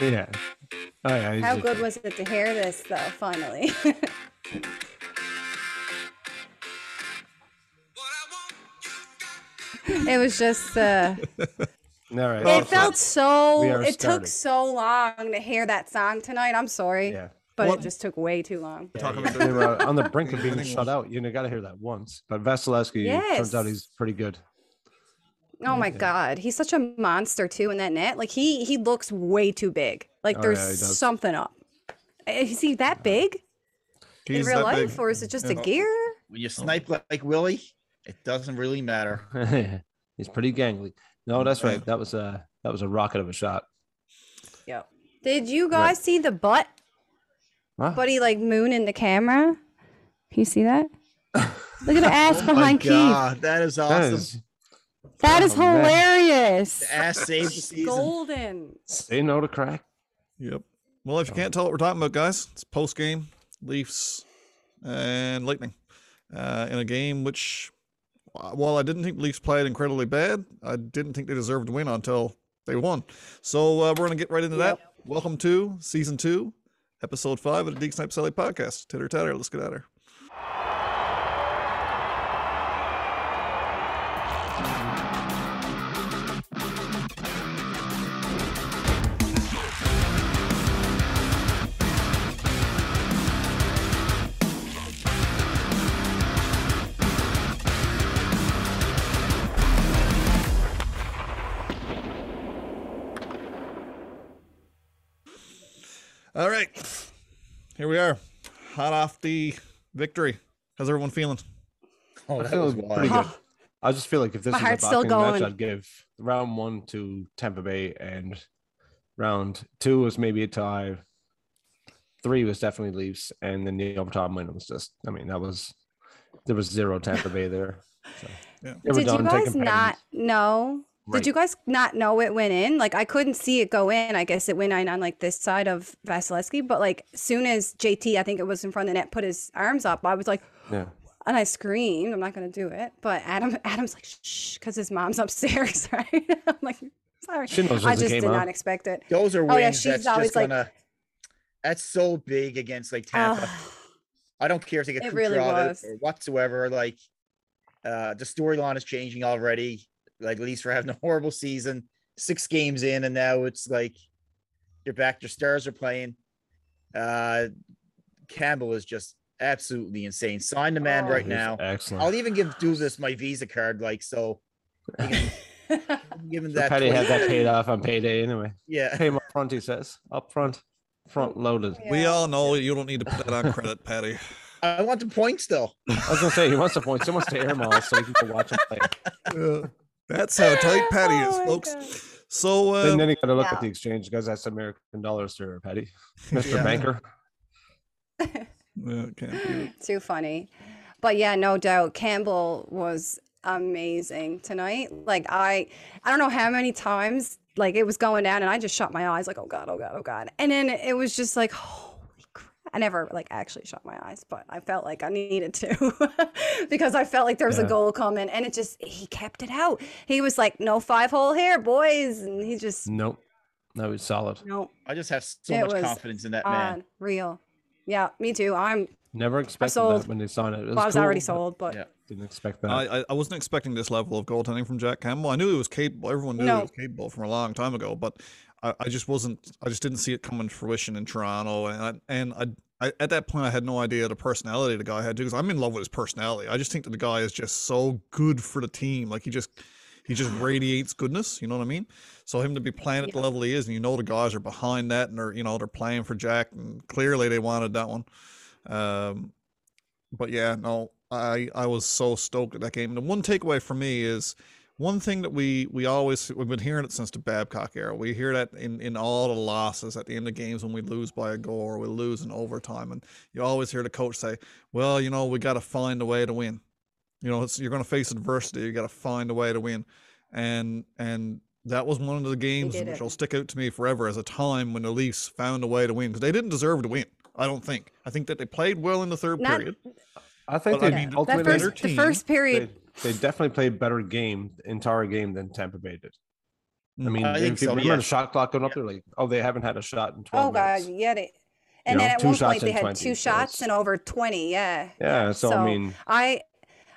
Yeah. Oh, yeah How just- good was it to hear this though? Finally. it was just. uh All right. It felt so. It starting. took so long to hear that song tonight. I'm sorry, Yeah. but What- it just took way too long. Talk Yeah, about they were on the brink of being shut out. You know, got to hear that once. But Vasilevskiy turns out he's pretty good. Oh my god, he's such a monster too in that net. Like he he looks way too big. Like Oh, there's yeah, he does. something up. Eh, is he that big in He's real that life, big. or is it just a Yeah. gear? When you oh. snipe like, like Willie, it doesn't really matter. he's pretty gangly. No, that's right. That was a that was a rocket of a shot. Yep. Did you guys see the butt? Huh? Buddy like moon in the camera. Can you see that? Look at the ass Oh my behind Keith. That is That awesome. is That is hilarious. The ass saved the season. Golden. say no to crack. Yep. Well, if you can't tell what we're talking about, guys, it's post game Leafs and Lightning uh, in a game which, while I didn't think Leafs played incredibly bad, I didn't think they deserved to win until they won. So uh, we're gonna get right into that. Welcome to season two, episode five of the Deek Snipe Sally podcast. Titter tatter, let's get at her. All right, here we are, hot off the victory. How's everyone feeling? Oh, I that feel was pretty good. I just feel like if this My is a heart's still boxing match, going. I'd give round one to Tampa Bay and round two was maybe a tie. Three was definitely Leafs, and then the overtime win was just. I mean, that was there was zero Tampa Bay there. So, Yeah. they were Did you done guys taking not penalties. know? Right. Did you guys not know it went in? Like I couldn't see it go in. I guess it went in on like this side of Vasilevskiy, but like soon as JT, I think it was in front of the net, put his arms up, I was like, Yeah. and I screamed. I'm not gonna do it, but Adam, Adam's like, shh, because his mom's upstairs, right? I'm like, sorry. She knows I just did out. not expect it. Those are Oh, yeah, she's that's always just like- gonna. That's so big against like Tampa. Ugh. I don't care if they get It really Kucherov was. or whatsoever. Like, uh, the storyline is changing already. Like, at least we're having a horrible season, six games in, and now it's like you're back. Your stars are playing. Uh, Campbell is just absolutely insane. Sign the man Oh. right now. Excellent. I'll even give do this my Visa card, like so. you can Give him So that. Petty had 20 that paid off on payday anyway. Yeah. Pay him up front, he says. Up front, front loaded. We all know you don't need to put that on credit, Paddy. I want the points still. I was gonna say he wants the points. He wants to air miles so he can go watch him play. That's how tight Paddy is, Oh my folks. God. So uh, and then you got to look yeah. at the exchange. Guys, that's American dollars there, Paddy. Mr. Yeah. Banker. yeah, can't beat it. Too funny. But yeah, no doubt Campbell was amazing tonight. Like I I don't know how many times like it was going down and I just shut my eyes like oh god, oh god, oh god. And then it was just like holy crap. I never like actually shut my eyes, but I felt like I needed to because I felt like there was a goal coming and it just he kept it out. He was like no five hole here, boys, and he just Nope. That was solid. no I just have so It much confidence in that man. Real. Yeah, me too. I'm Never expected sold. that when they signed it. it well, I was already cool, but sold, but Yeah. Didn't expect that. I, I- I wasn't expecting this level of goaltending from Jack Campbell. I knew he was capable. Everyone knew No. he was capable from a long time ago, but I, I just wasn't. I just didn't see it coming to fruition in Toronto. And I, and I, I, at that point, I had no idea the personality the guy had because I'm in love with his personality. I just think that the guy is just so good for the team. Like he just he just radiates goodness. You know what I mean? So him to be playing at the level he is, and you know the guys are behind that, and they're you know they're playing for Jack, and clearly they wanted that one. Um, but yeah, no, I I was so stoked at that game. And the one takeaway for me is one thing that we we always we've been hearing it since the Babcock era. We hear that in in all the losses at the end of games when we lose by a goal or we lose in overtime, and you always hear the coach say, "Well, you know, we got to find a way to win." You know, it's, you're going to face adversity. You got to find a way to win, and and that was one of the games which it. will stick out to me forever as a time when the Leafs found a way to win because they didn't deserve to win. I don't think. I think that they played well in the third Not- period. I think But I they mean, that that ultimately better first the first period they definitely played better game, entire game than Tampa Bay did. I mean, I think if you so, remember yeah. the shot clock going up Yeah. there, like, oh, they haven't had a shot in 12 Oh god, minutes. yeah. They, and know, then at one point they had 20, two shots it's- and over twenty. Yeah. Yeah, so, I mean, I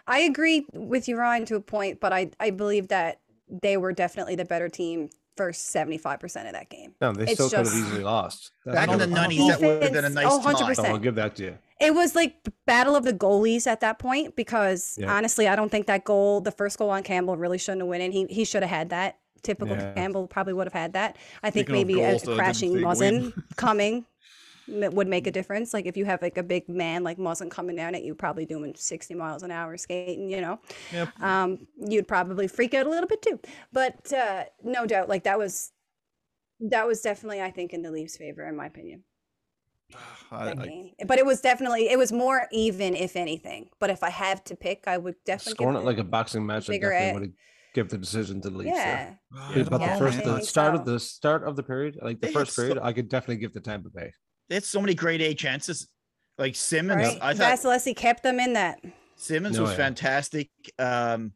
I agree with you, Ryan, to a point, but I I believe that they were definitely the better team for seventy five percent of that game. no, they it's still could have easily lost. That's Back in the no- nineties, that would have been a nice oh, 100%. So I'll give that to you. It was like battle of the goalies at that point because Yeah. honestly, I don't think that goal, the first goal on Campbell, really shouldn't have went in. He he should have had that. Typical Yeah. Campbell probably would have had that. I think Speaking maybe a goals that didn't crashing Muzzin coming would make a difference. Like if you have like a big man like Muzzin coming down at you, probably doing sixty miles an hour skating, you know, Yep. um, you'd probably freak out a little bit too. But uh, no doubt, like that was that was definitely, I think, in the Leafs' favor, in my opinion I, that I, game. But it was definitely it was more even, if anything. But if I have to pick, I would definitely give Scoring it like a boxing match, I bigger definitely a- would give the decision to the Leafs. there. yeah. Yeah, but Yeah, the first, the start of the start of the period, like the They first period, so- I could definitely give the Tampa Bay. They had so many great A chances. Like Simmonds, Right. I thought Vasilevskiy kept them in that. Simmonds No, was yeah. fantastic. Um,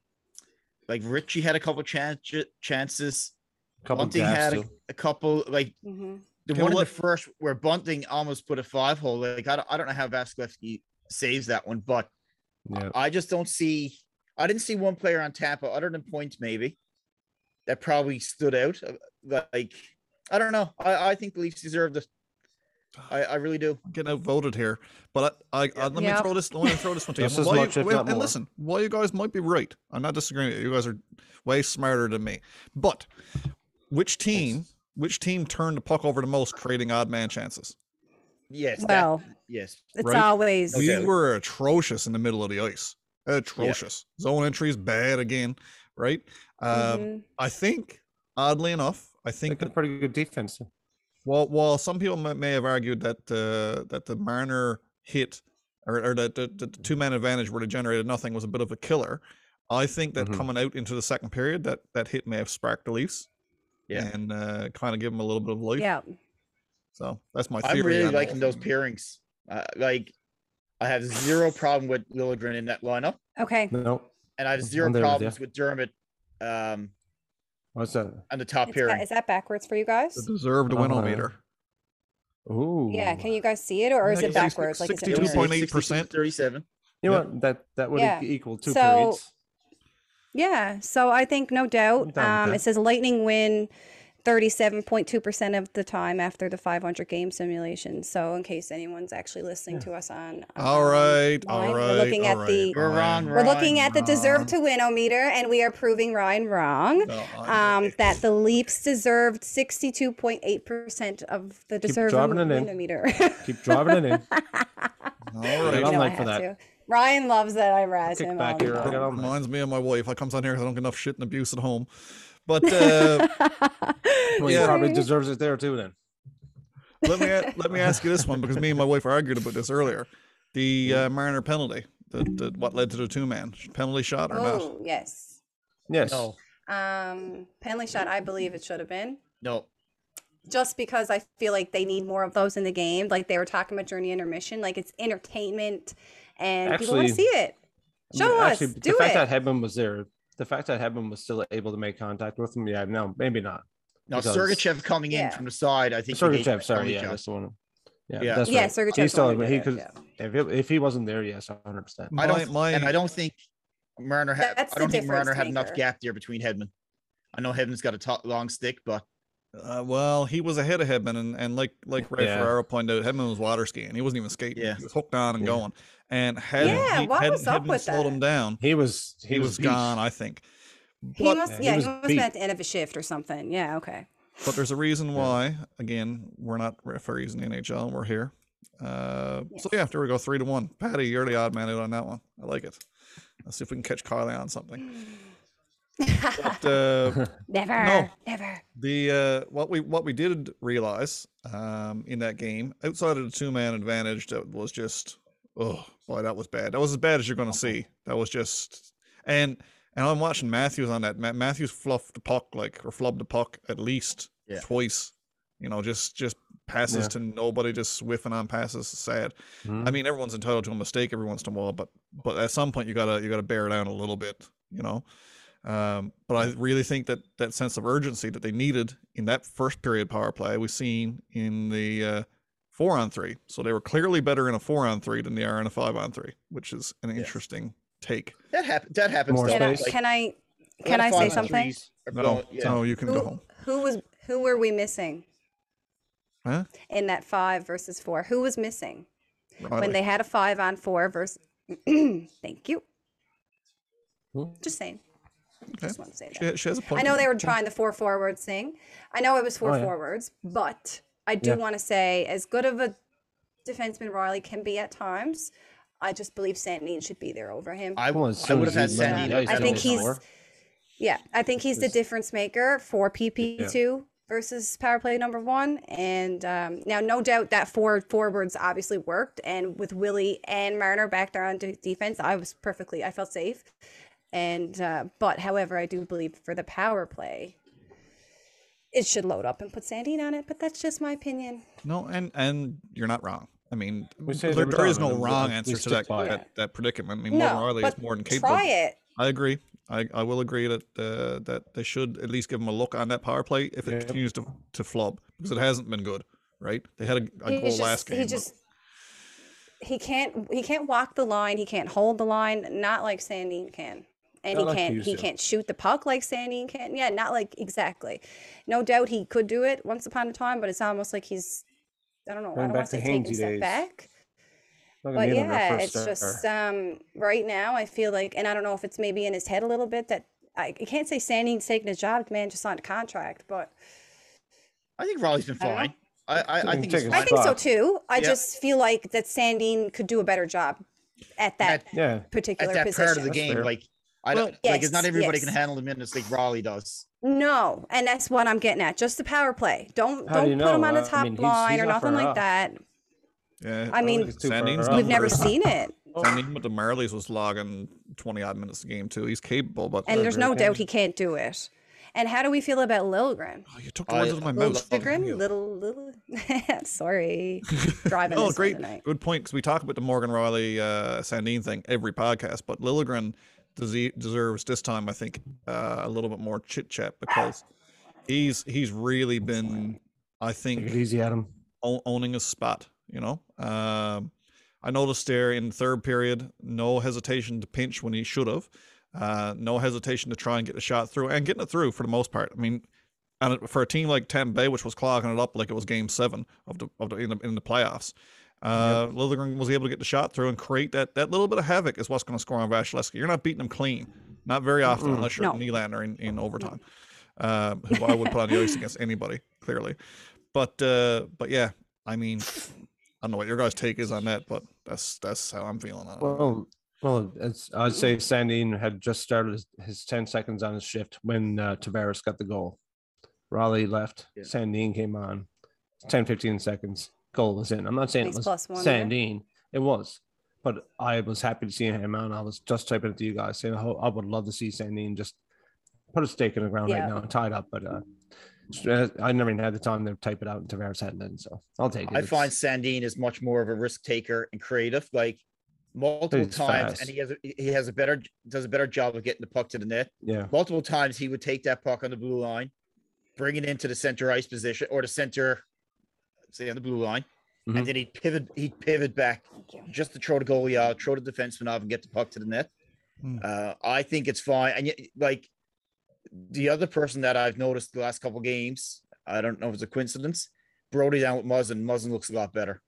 like Ritchie had a couple chan- chances. couple Bunting had a, a couple. Like hmm the You know one in the first where Bunting almost put a five hole. Like I don't, I don't know how Vasilevskiy saves that one, but Yeah, I just don't see. I didn't see one player on Tampa other than points maybe that probably stood out. Uh, Like I don't know. I, I think the Leafs deserve this. I, I really do. getting outvoted here, but I, I, I let me throw this. Let me throw this one to you. Just as Why you- much, if well, and more. listen, while you guys might be right, I'm not disagreeing. with You You guys are way smarter than me. But which team, which team turned the puck over the most, creating odd man chances? Yes. that- Well, yes. it's Right. always Okay. We were atrocious in the middle of the ice. Atrocious. Zone entries bad again, right? Um, Mhm. I think, oddly enough, I think got that pretty good defense. too. while while some people may, may have argued that uh, that the Marner hit or, or that the, the two man advantage where they generated nothing was a bit of a killer, I think that Mhm. coming out into the second period, that that hit may have sparked the Leafs Yeah. and uh, kind of give them a little bit of life. yeah. So that's my I'm really on it. liking those pairings. Uh, like, I have zero problem with Liljegren in that lineup, Okay. No, and I have zero there with ya. problems with Dermott um, what's that? on the top It's pairing. ba- is that backwards for you guys? The deserved Uh-huh. winometer. Ooh, Yeah. Can you guys see it, or is it backwards? Like is it 62 mirrored? point- 62, 62.8%. 37. You know Yep. what? That that would Yeah. equal two So, periods. Yeah. So I think no doubt. Um, it says Lightning win 37.2% of the time after the 500 game simulation. So in case anyone's actually listening to us on All right, all line, right. we're looking all at right, the We're wrong, we're looking Ryan, at the deserve to win o meter and we are proving Ryan wrong. No, I- Um, that the Leafs deserved 62.8% of the deserving driving it in. winometer. Keep driving it in. all Right right. You on like for that. to. Ryan loves that I razz him. back here, I'll time. get on that. Reminds me of my wife. I comes on here 'cause I don't get enough shit and abuse at home. But uh, Well, Yeah. he probably deserves it there too. Then let me let me ask you this one because me and my wife argued about this earlier. The uh, Marner penalty, the, the what led to the two man penalty shot or not? Oh, yes. yes, No, Um, penalty shot, I believe it should have been. no. Just because I feel like they need more of those in the game. Like they were talking about during the intermission. Like it's entertainment and people want to see it. I Show mean, us. actually, Do the fact it. that Hedman was there, the fact that Hedman was still able to make contact with him, yeah, no, maybe not. No, Because- Sergachev coming in Yeah. from the side. I think they Sergachev, sorry, yeah, shot. that's the one. Yeah, Yeah. that's yeah, right. Sergachev. He still, totally he could, yeah. if he, if he wasn't there, yes, 100. percent I don't, My- my- and I don't think Marner had. I don't think difference Marner had enough gap there between Hedman. I know Hedman's got a long stick, but Uh, well, he was ahead of Hedman, and, and like like Ray Yeah. Ferraro pointed out, Hedman was water skiing. He wasn't even skating. Yeah. He was hooked on and Yeah. going. And had Yeah, he, what had was up Hedman with slowed him down, He was he, he, was, beat. gone. I think. He must, Yeah, he yeah, he must have been at the end of a shift or something. Yeah, okay. but there's a reason why. Again, we're not referees in the NHL. and We're here. Uh, So yeah, there we go, three to one. Paddy, you're the odd man out on that one. I like it. Let's see if we can catch Carly on something. But uh, never, No. never. the uh, what we what we did realize um, in that game, outside of the two man advantage, that was just oh boy, that was bad. That was as bad as you're going to see. That was just and and I'm watching Matthews on that. Matthews fluffed the puck like or flubbed the puck at least Yeah. twice. You know, just just passes Yeah. to nobody, just whiffing on passes. Sad. Mhm. I mean, everyone's entitled to a mistake every once in a while, but but at some point you gotta you gotta bear down a little bit, you know. Um, but I really think that that sense of urgency that they needed in that first period power play we've seen in the uh, four on three. So they were clearly better in a four on three than they are in a five on three, which is an Yes. interesting take. That happens. That happens. More. Can I. Like, can I a lot can I say something? threes No, going- yeah. no, you can go Who, home. who was who were we missing Huh? in that five versus four? Who was missing when they had a five on four versus? Thank you. Who? Just saying. Okay. Just want to say that. She, she has a point. I know they were trying the four forwards thing. I know it was four Oh, yeah. forwards, but I do Yeah. want to say, as good of a defenseman Rielly can be at times, I just believe Sandin should be there over him. I, Well, as I would have had he let Sandy. the ice I think he's- four. yeah, I think he's the difference maker for PP two versus power play number one. And um, now, no doubt that four forwards obviously worked, and with Willie and Marner back there on de- defense, I was perfectly, I felt safe. And uh, but however, I do believe for the power play, it should load up and put Sandin on it. But that's just my opinion. No, and and you're not wrong. I mean, We there, there is no wrong answer to stick that, that that predicament. I mean, Morgan No, Rielly but is more than capable. try it. I agree. I, I will agree that uh, that they should at least give him a look on that power play if it Yep. continues to, to flub because it hasn't been good, right? They had a, a goal He's last game. he but- just he can't he can't walk the line. He can't hold the line. Not like Sandin can. And Not he like can't used he can't shoot the puck like Sandin can. Yeah, not like exactly. No doubt he could do it once upon a time, but it's almost like he's I don't know. I don't back want to to say taking a step back. But yeah, it's star. just um right now I feel like and I don't know if it's maybe in his head a little bit that I, I can't say Sandin's taking his job, the man just signed a contract, but I think Rielly's been I don't know. fine. I, I, I can think take he's a I fine. think so too. I Yeah. just feel like that Sandin could do a better job at that At- yeah, particular at that position. part of the game. Like I don't like it's not Yes, everybody can yes. handle the minutes like Rielly does. No, and that's what I'm getting at. Just the power play. Don't How do don't you put him on the I top mean, he's- line he's or not nothing like off. that. yeah, I mean, think it's too far Sandin's off. We've never seen it, Sandin with the Marlies was logging 20 odd minutes a game too. He's capable, but and there's no doubt he can't do it. And how do we feel about Lilgren? Oh, you took the I- words out of my Lil- mouth. Lilgren, little little. Sorry, driving oh, this great, one tonight. good point. Because we talk about the Morgan Rielly uh, Sandin thing every podcast, but Liljegren dese- deserves this time, I think, uh, a little bit more chit chat because he's he's really been, I take think, it easy, Adam. o- owning his spot. You know, um, I noticed there in third period, no hesitation to pinch when he should have, uh, no hesitation to try and get the shot through and getting it through for the most part. I mean, and for a team like Tampa Bay, which was clogging it up like it was Game Seven of the of the in the, in the playoffs. Uh, Liljegren was able to get the shot through and create that that little bit of havoc is what's going to score on Vasilevskiy. You're not beating them clean, not very often, unless you're No. Nylander in, in overtime, um, who I would put on the ice against anybody, clearly. But uh, but yeah, I mean, I don't know what your guys' take is on that, but that's that's how I'm feeling on it. Well, well, it's, I'd say Sandin had just started his, his 10 seconds on his shift when uh, Tavares got the goal. Rielly left. Yeah. Sandin came on. 10, 15 seconds. Goal was in. I'm not saying Nice it was plus one there. Sandin. It was. But I was happy to see him on. I was just typing it to you guys saying I I would love to see Sandin just put a stake in the ground Yeah. right now and tie it up. But uh, I never even had the time to type it out and Tavares hadn't done so. I'll take it. I It's- find Sandin is much more of a risk taker and creative. Like multiple He's times, fast. and he has a, he has a better does a better job of getting the puck to the net. yeah. Multiple times he would take that puck on the blue line, bring it into the center ice position or the center, say on the blue line, Mhm. and then he'd pivot he'd pivot back just to throw the goalie out, throw the defenseman off, and get the puck to the net. Hmm. Uh, I think it's fine. And yet, like the other person that I've noticed the last couple games, I don't know if it's a coincidence. Brodie down with Muzzin. Muzzin looks a lot better.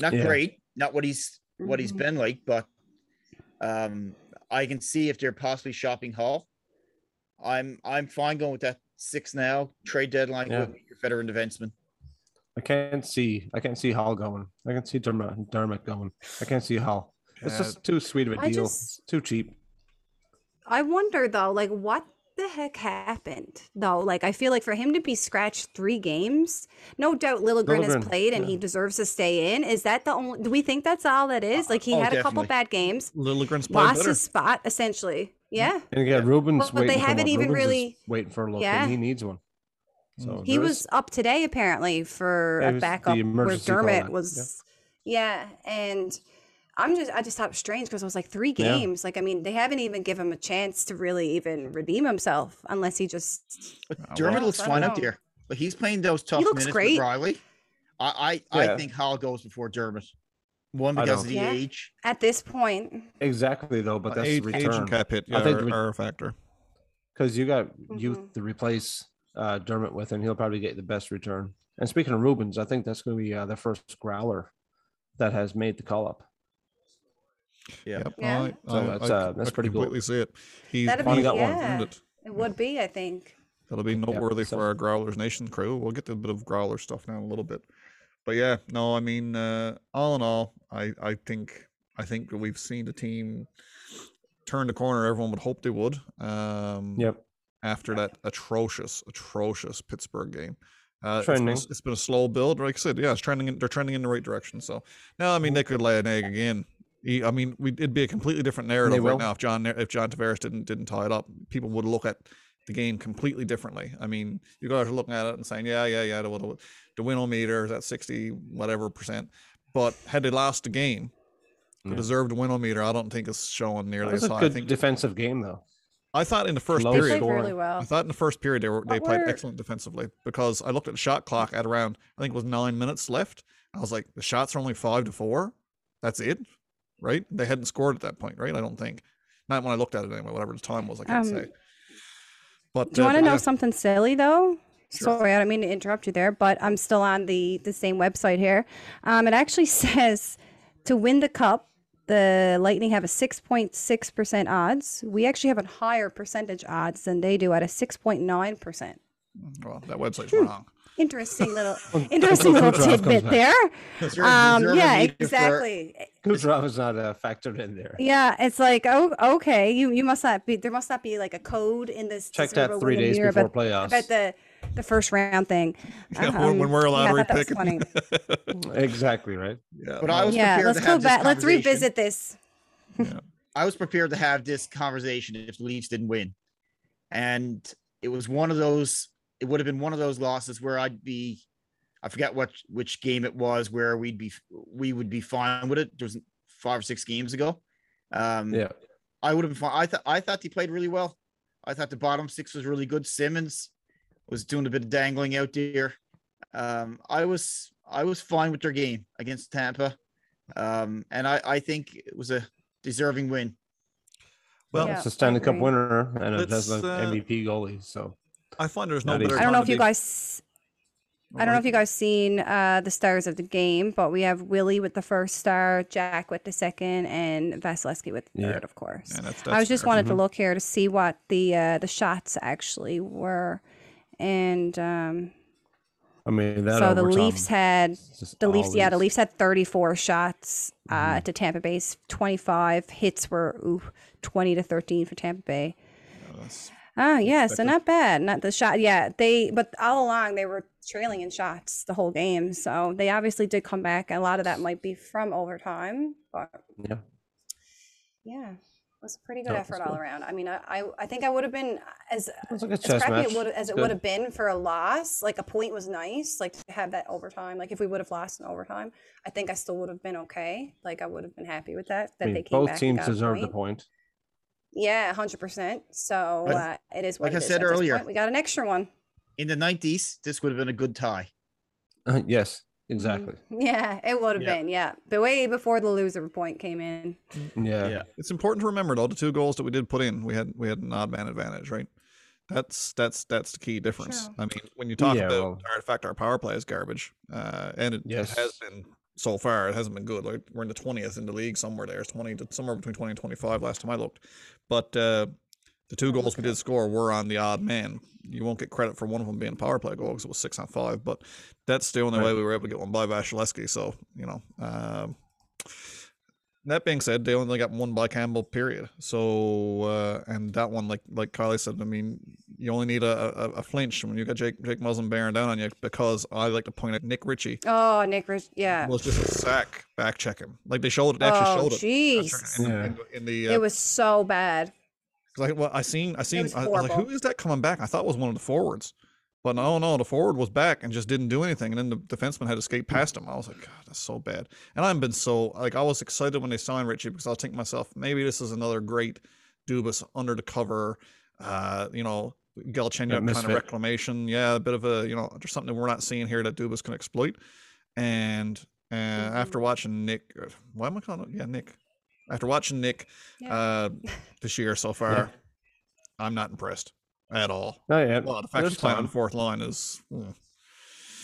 Not Yeah. great, not what he's what he's been like, but um, I can see if they're possibly shopping Holl. I'm I'm fine going with that six now. Trade deadline Yeah. with your veteran defenseman. I can't see. I can't see Holl going. I can see Dermott, Dermott going. I can't see Holl. It's just too sweet of a I deal. just Too cheap. I wonder though, like what the heck happened though? Like I feel like for him to be scratched three games, no doubt Liljegren has Liljegren, played and he deserves to stay in. Is that the only? Do we think that's all that is? Like he oh, had a couple definitely. bad games, Liljegren's played lost better. his spot essentially. Yeah, And again, Ruben's But they waiting. for haven't one. even Rubens is really- waiting for a look, Yeah. and he needs one. So Mm. he was is- up today apparently for Yeah, a backup where Dermott was. Yeah, and I'm just I just thought it was strange because it was like three Yeah. games. Like I mean, they haven't even given him a chance to really even redeem himself unless he just But Dermott looks fine out know. there. But he's playing those tough looks minutes great. with Rielly. I I, Yeah. I think Holl goes before Dermott. One because of the Yeah. age. at this point. Exactly though, but that's age, the age return and cap hit I think are, we- are a factor. because you got Mhm. youth to replace uh, Dermott with, and he'll probably get the best return. And speaking of Rubens, I think that's going to be uh, the first growler that has made the call up. Yeah. Yep, Yeah. I, So I- that's, uh, c- that's I pretty cool. completely see it. He's That'd finally be got one. yeah. earned it. It would be, I think. That'll be noteworthy so- for our Growlers Nation crew. We'll get to a bit of Growler stuff now in a little bit. But yeah, no, I mean, uh, all in all, I, I think I think we've seen the team turn the corner everyone would hope they would. Um, Yep. After that atrocious, atrocious Pittsburgh game. Uh, it's been, a, it's been a slow build, like I said. Yeah, it's trending. In, they're trending in the right direction. So now, I mean, they could lay an egg again. I mean, we, it'd be a completely different narrative right now if John if John Tavares didn't didn't tie it up. People would look at the game completely differently. I mean, you guys are looking at it and saying, yeah, yeah, yeah, the, the, the win meter is at 60 whatever percent. But had they lost the game, the Yeah. deserved win meter, I don't think is showing nearly as a high. I good think defensive game though. I thought in the first Low period, played really well. I thought in the first period they were they played were- excellent defensively because I looked at the shot clock at around I think it was nine minutes left. I was like, the shots are only five to four. That's it, right? They hadn't scored at that point, right? I don't think. Not when I looked at it anyway. Whatever the time was, I can't Um, say. But Do you uh, want to know yeah, something silly though? Sure. Sorry, I don't mean to interrupt you there, but I'm still on the the same website here. Um, it actually says to win the cup, the Lightning have a 6.6% odds. We actually have a higher percentage odds than they do at a 6.9%. Well, that website's Hmm. wrong. Interesting little interesting little tidbit back. there. Is there Um, yeah, exactly. Kucherov is not uh, factored in there. Yeah, it's like oh okay, you you must not be there must not be like a code in this. Check deserve that three win days meter before about- playoffs. about the the first round thing. Yeah, when, when Um, we're a yeah, I lottery thought that was pick. funny. exactly right. yeah, But I was yeah, prepared let's to go have this back. Let's revisit this. I was prepared to have this conversation if the Leafs didn't win. And it was one of those, it would have been one of those losses where I'd be, I forget what which game it was where we'd be we would be fine with it. There was five or six games ago. Um Yeah. I would have been fine. I thought I thought he played really well. I thought the bottom six was really good. Simmonds was doing a bit of dangling out there. Um, I was I was fine with their game against Tampa. Um, and I, I think it was a deserving win. well, Yeah, it's a Stanley Cup winner and it has Let's, uh, MVP goalie. So I find there's no better. I don't know if you be- guys. I don't know if you guys seen uh, the stars of the game, but we have Willie with the first star, Jack with the second, and Vasilevskiy with the Yeah. third, of course. Yeah, that's, I was just fair. wanted to Mhm. look here to see what the uh, the shots actually were, and um, I mean that so the Leafs had the Leafs. Yeah, the always- Leafs had 34 shots uh, Mhm. to Tampa Bay's 25. Hits were ooh, 20 to 13 for Tampa Bay. That's- Oh yeah, so not bad. Not the shot. Yeah, they but all along they were trailing in shots the whole game. So they obviously did come back. A lot of that might be from overtime, but Yeah. yeah, was a pretty good No, effort all good. around. I mean, I I, I think I would have been as like as chess crappy it would, as it would have been for a loss. Like a point was nice. Like to have that overtime. Like if we would have lost in overtime, I think I still would have been okay. Like I would have been happy with that. That I mean, they came both back and teams got a deserve the point. point. Yeah, hundred percent. So uh, it is what like I it is said at earlier. point. We got an extra one. In the 90s, this would have been a good tie. yes, Mhm. Exactly. Yeah, it would have Yeah. been. Yeah, but way before the loser point came in. Yeah. Yeah. It's important to remember though the two goals that we did put in, we had we had an odd man advantage, right? That's that's that's the key difference. Sure. I mean, when you talk Yeah, about well- our, in fact our power play is garbage, uh, and it, it has been so far. It hasn't been good. Like we're in the twentieth in the league somewhere there. It's twenty to somewhere between twenty and twenty five last time I looked. But uh, the two goals we did score were on the odd man. You won't get credit for one of them being a power play goal because it was six on five. But that's the only way we were able to get one by Vasilevskiy. So you know. Um, that being said, they only got one by Campbell, period. So, uh, and that one, like like Kylie said, I mean, you only need a, a, a flinch when you got Jake Jake Muzzin bearing down on you because I like to point at Nick Ritchie Oh, Nick, Ritchie, yeah, was just a sack back check him. Like they showed it, they actually Oh, showed it. jeez. In, Yeah. in, in the, uh, it was so bad. Like well, I seen, I seen, was I, I was like, who horrible. is that coming back? I thought it was one of the forwards. But no, no, the forward was back and just didn't do anything, and then the defenseman had to skate past him. I was like, God, that's so bad. And I've been so like I was excited when they signed Ritchie because I was thinking myself, maybe this is another great Dubas under the cover, uh, you know, Galchenyuk kind of reclamation. Yeah, a bit of a you know, there's something we're not seeing here that Dubas can exploit. And uh, after watching Nick, uh, why am I calling it? Yeah, Nick. After watching Nick Yeah. uh, this year so far, I'm not impressed at all. Oh yeah. Well, the fact there's he's playing on the fourth line is. mm.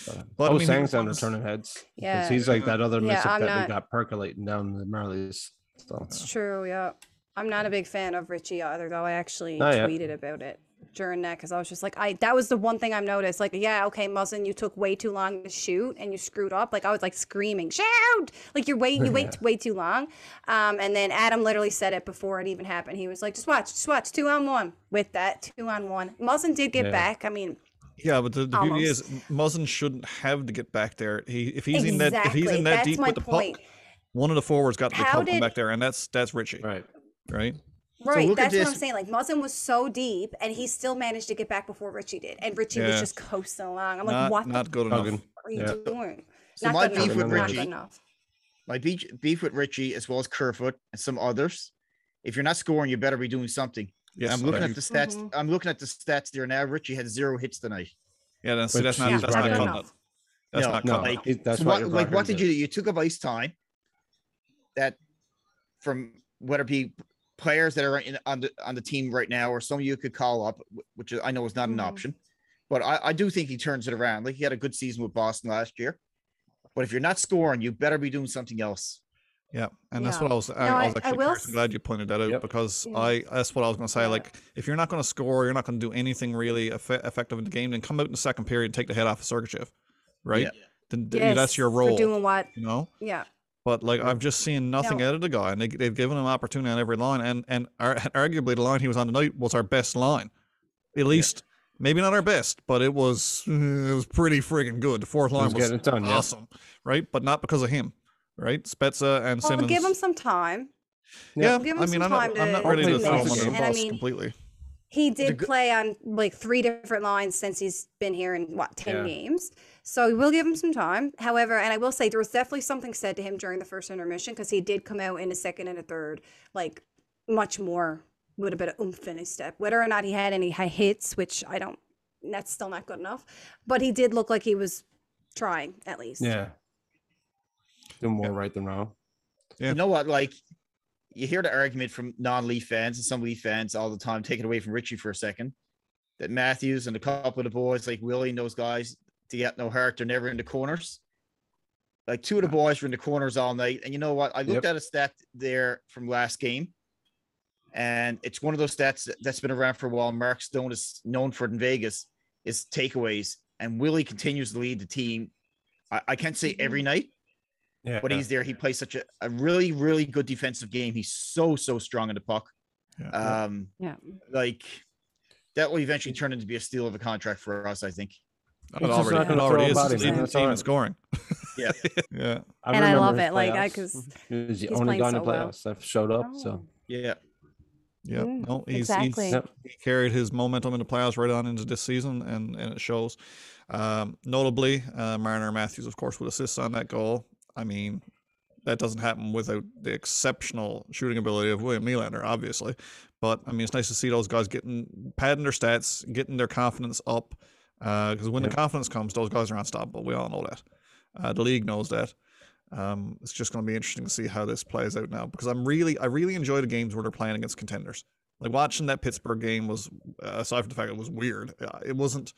But But, I I mean, he saying was on down turning heads. 'cause Yeah. he's like that other Yeah, misfit that not- we got percolating down the Marlies. So It's true, yeah. I'm not a big fan of Ritchie either, though. I actually Oh, yeah. tweeted about it during that because I was just like, I that was the one thing I've noticed. Like, yeah, okay, Muzzin, you took way too long to shoot and you screwed up. Like, I was like screaming, shoot! Like, you're wait, you wait way too long. Um, and then Adam literally said it before it even happened. He was like, just watch, just watch, two on one with that, two on one. Muzzin did get Yeah. back. I mean, Yeah, but the, the beauty is Muzzin shouldn't have to get back there. He if he's in that if he's in that That's deep with the point. puck, one of the forwards got the How puck did- back there, and that's that's Ritchie, right? right. Right, look at that's what I'm saying. Like Muzzin was so deep, and he still managed to get back before Ritchie did, and Ritchie was just coasting along. I'm like, Not what not good enough. Are you Yeah. doing? So Not my good beef enough. with Not Ritchie- good enough. My beef, beef with Ritchie as well as Kerfoot and some others. If you're not scoring, you better be doing something. Yes, I'm looking at the stats. Mhm. I'm looking at the stats there now. Ritchie had zero hits tonight. yeah. That's, see, Which that's not is that's not not good enough. That's No, not No, like- it. it- that's So what, what, like what talking did you do? You took up ice time that from whether it be players that are in, on the on the team right now or some you could call up, which I know is not an Mhm. option. But I, I do think he turns it around. Like he had a good season with Boston last year. But if you're not scoring, you better be doing something else. Yeah, and that's what I was. I, No, I I- was I actually will glad you pointed that out Yep. because Yeah. I. That's what I was going to say. Yeah. Like, if you're not going to score, you're not going to do anything really effe- effective in the game. Then come out in the second period, and take the head off of Sergachev, right? Yeah. Then th- that's your Yes, role. For doing what? you know. Yeah. But like I've just seen nothing No. out of the guy, and they, they've given him opportunity on every line, and and ar- arguably the line he was on tonight was our best line, at least maybe not our best, but it was it was pretty freaking good. The fourth line was was, getting it done, yeah. awesome, right? But not because of him, right? Spezza and Well, Simmonds. give him some time. yeah, give him I mean, some I'm not, time I'm not to- ready to to throw him make under the And I mean, completely. He did play on like three different lines since he's been here in what ten Yeah. games. So we'll give him some time. However, and I will say there was definitely something said to him during the first intermission because he did come out in a second and a third, like much more with a bit of oomph in his step. Whether or not he had any high hits, which I don't, that's still not good enough. But he did look like he was trying at least. Yeah. Do more right than wrong. Yeah. You know what? Like you hear the argument from non-Leaf fans and some Leaf fans all the time, take it away from Ritchie for a second. That Matthews and a couple of the boys, like Willie and those guys, they got no hurt. They're never in the corners. Like two of the boys were in the corners all night. And you know what? I looked Yep. at a stat there from last game. And it's one of those stats that- that's been around for a while. Mark Stone is known for it in Vegas, is takeaways. And Willie continues to lead the team. I, I can't say every night, Yeah. but he's there. He plays such a, a really, really good defensive game. He's so, so strong in the puck. Yeah. Um, Yeah. like that will eventually turn into be a steal of a contract for us, I think. It He's just already, not it already is. a He's leading the team in scoring. Yeah. Yeah. I And I love his it, like, I- playoffs. 'cause he was the he's only playing guy in the so well. playoffs that showed up. Oh. So Yeah. Yeah, Mm, no, he's, exactly. he's Yep. he carried his momentum in the playoffs right on into this season, and and it shows. Um, notably, uh, Marner Matthews, of course, with assists on that goal. I mean, that doesn't happen without the exceptional shooting ability of William Nylander, obviously. But I mean, it's nice to see those guys getting padding their stats, getting their confidence up. Because when Yep. the confidence comes, those guys are unstoppable. We all know that. Uh, the league knows that. Um, it's just going to be interesting to see how this plays out now because I'm really, I really enjoy the games where they're playing against contenders. Like watching that Pittsburgh game was, uh, aside from the fact it was weird, uh, it wasn't.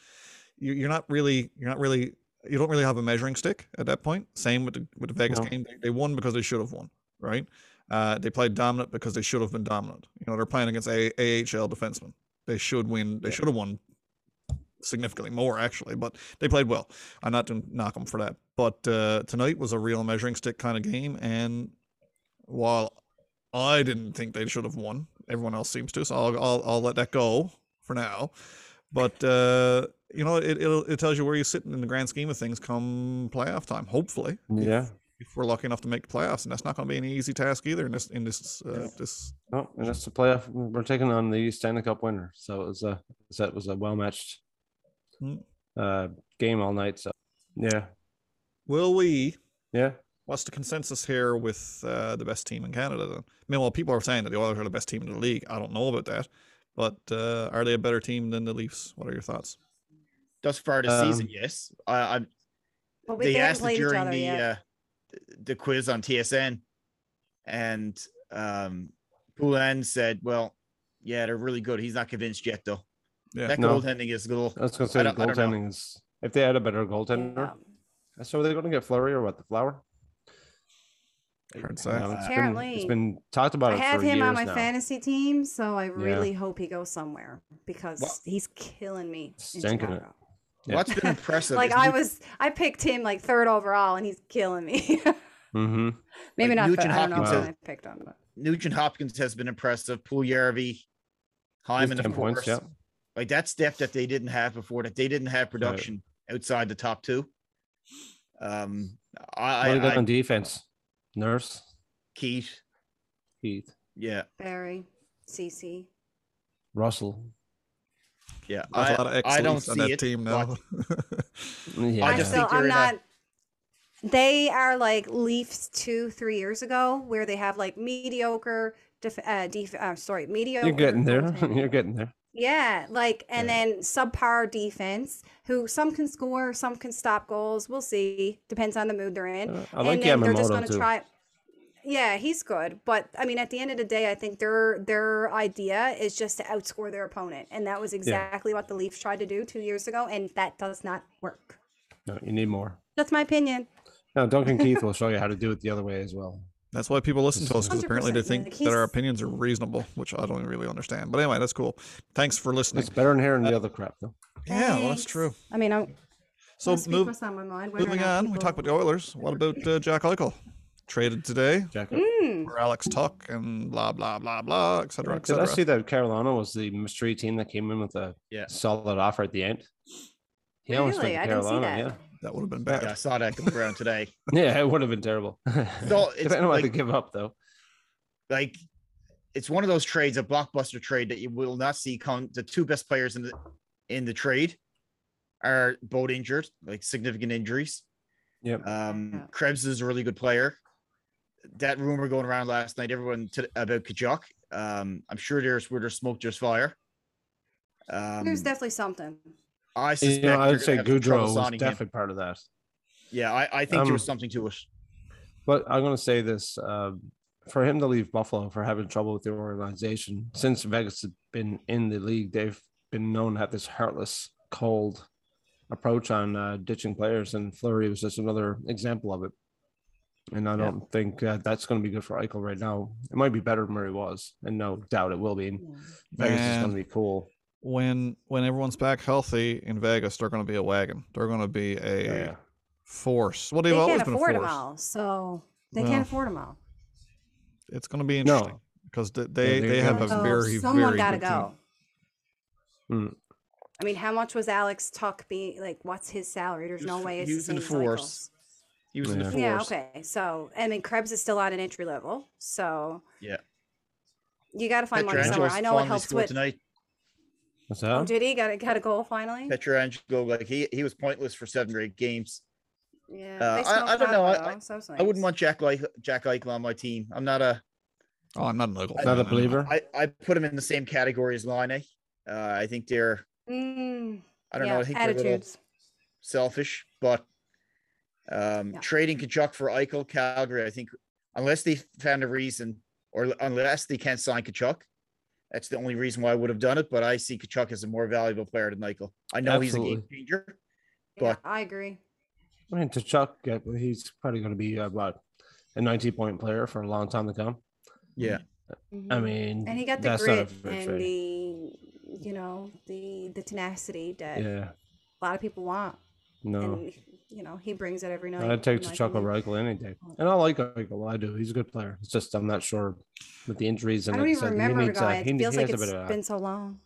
You, you're not really, you're not really, you don't really have a measuring stick at that point. Same with the with the Vegas No. game. They, they won because they should have won, right? Uh, they played dominant because they should have been dominant. You know, they're playing against a AHL defensemen. They should win. They should have won significantly more actually, but they played well. I'm not to knock them for that. But uh, tonight was a real measuring stick kind of game, and while I didn't think they should have won, everyone else seems to, so I'll I'll, I'll let that go for now. But uh, you know, it it'll, it tells you where you're sitting in the grand scheme of things come playoff time. Hopefully, yeah. if we're lucky enough to make the playoffs, and that's not going to be an easy task either in this in this uh, this. Oh, and that's the playoff. We're taking on the Stanley Cup winner. So it was a that was a well matched. Uh, game all night. So yeah, Will we? yeah. What's the consensus here with uh, the best team in Canada? Then, I mean, well, people are saying that the Oilers are the best team in the league. I don't know about that, but uh, are they a better team than the Leafs? What are your thoughts? Thus far this season, Um, yes. I, I'm But we they asked it during the uh, the quiz on TSN, and um, Poulin said, "Well, yeah, they're really good. He's not convinced yet, though. Yeah. that No. goaltending is a little. I was gonna say the don't- I don't know. goaltending is if they had a better goaltender. Yeah. So are they going to get Fleury or what? The flower? Hard to say. No, it's been- Apparently. it's been talked about. I it have for him on my now. fantasy team, so I really hope he goes somewhere because What? he's killing me. Stinking it. Chicago. Yeah. What's been impressive? Like I was, I picked him like third overall, and he's killing me. Mm-hmm. Maybe Like not. Nugent Third. I don't know Hopkins has- I picked him. But. Nugent Hopkins has been impressive. Puljujarvi, Hyman, of ten course. points. Yeah. Like that's depth that they didn't have before. That they didn't have production outside the top two. Um, I, What I, got I on defense? Nurse, Keith, Keith, yeah, Barrie, Ceci. Russell. yeah. There's I, a lot of I don't excellence on see that it, team now. Yeah. I I'm just still. think they're I'm in a- not. They are like Leafs two, three years ago, where they have like mediocre. Def- uh, def- uh, sorry, mediocre. You're getting there. You're getting there. Yeah, like and Yeah. then subpar defense, who some can score, some can stop goals. We'll see. Depends on the mood they're in. Uh, I like and then they're just going to too. try. Yeah, he's good, but I mean, at the end of the day, I think their their idea is just to outscore their opponent, and that was exactly what the Leafs tried to do two years ago, and that does not work. No, you need more. That's my opinion. No, Duncan Keith will show you how to do it the other way as well. That's why people listen to us because apparently they think like, that our opinions are reasonable, which I don't really understand. But anyway, that's cool. Thanks for listening. It's better in here than hearing the other crap, though. Yeah, well, that's true. I mean, I'm So move, on my mind. moving not on, we people- talked about the Oilers. What about uh, Jack Eichel? Traded today Jack. Mm, for Alex Tuch and blah blah blah blah, et cetera, et Did I see that Carolina was the mystery team that came in with a Yeah. solid offer at the end? He almost went Really? to I didn't see Carolina. that. That would have been bad. yeah, I saw that come around today. Yeah, yeah, it would have been terrible. So it's Depending on what they like- give up, though. like it's one of those trades, a blockbuster trade that you will not see come. The two best players in the in the trade are both injured, like significant injuries. Yep. Um, Yeah. Krebs is a really good player. That rumor going around last night, everyone to, about Tkachuk. Um, I'm sure there's where there's smoke, there's fire. Um, There's definitely something. I You suspect know, I would say gonna have some trouble Gaudreau was signing him. definitely part of that. Yeah, I, I think there was Um, something to it. But I'm going to say this um, for him to leave Buffalo for having trouble with the organization since Vegas has been in the league, they've been known to have this heartless, cold approach on uh, ditching players, and Fleury was just another example of it. And I don't think uh, that's going to be good for Eichel right now. It might be better than where he was, and no doubt it will be. Vegas is going to be cool. When when everyone's back healthy in Vegas, they're going to be a wagon. They're going to be a Yeah, yeah. force. Well, they've They always can't been a afford force. them all, so they Well, can't afford them all. It's going to be interesting because they they, they're they have a gonna- So very someone very gotta go. team. Hmm. I mean, how much was Alex Tuch being like? What's his salary? There's He was no f- way it's he was in the force. He was in the force. Yeah. Okay. So I mean, Krebs is still at an entry level, so Yeah. you got to find money somewhere. I know it helps with. tonight. What's that? Oh, did he got a, got a goal finally? Pietrangelo, like he he was pointless for seven or eight games. Yeah. Uh, I- I don't know, I- I- so it's I wouldn't want Jack Eichel, Jack Eichel on my team. I'm not a. Oh, I'm not an Eichel Not a believer? I I put him in the same category as Laine. Uh, I think they're. Mm, I don't yeah, know. I think they're a little selfish, but um, Yeah. trading Tkachuk for Eichel, Calgary. I think unless they found a reason, or unless they can't sign Tkachuk, that's the only reason why I would have done it. But I see Tkachuk as a more valuable player than Eichel. I know he's a game Absolutely. changer. Yeah, but- I agree. I mean, to chuck he's probably going to be about a 90 point player for a long time to come. Yeah. I Mhm. mean, and he got the that's not a grit and trade. the you know the the tenacity that yeah, a lot of people want no. and you know he brings it every night I'd take in to my Chuck opinion. over any day. And I like Eichel. I do. He's a good player. It's just I'm not sure with the injuries. And i And don't even said, he remember the needs, uh, guy he- it feels he like it's a bit of it's been so long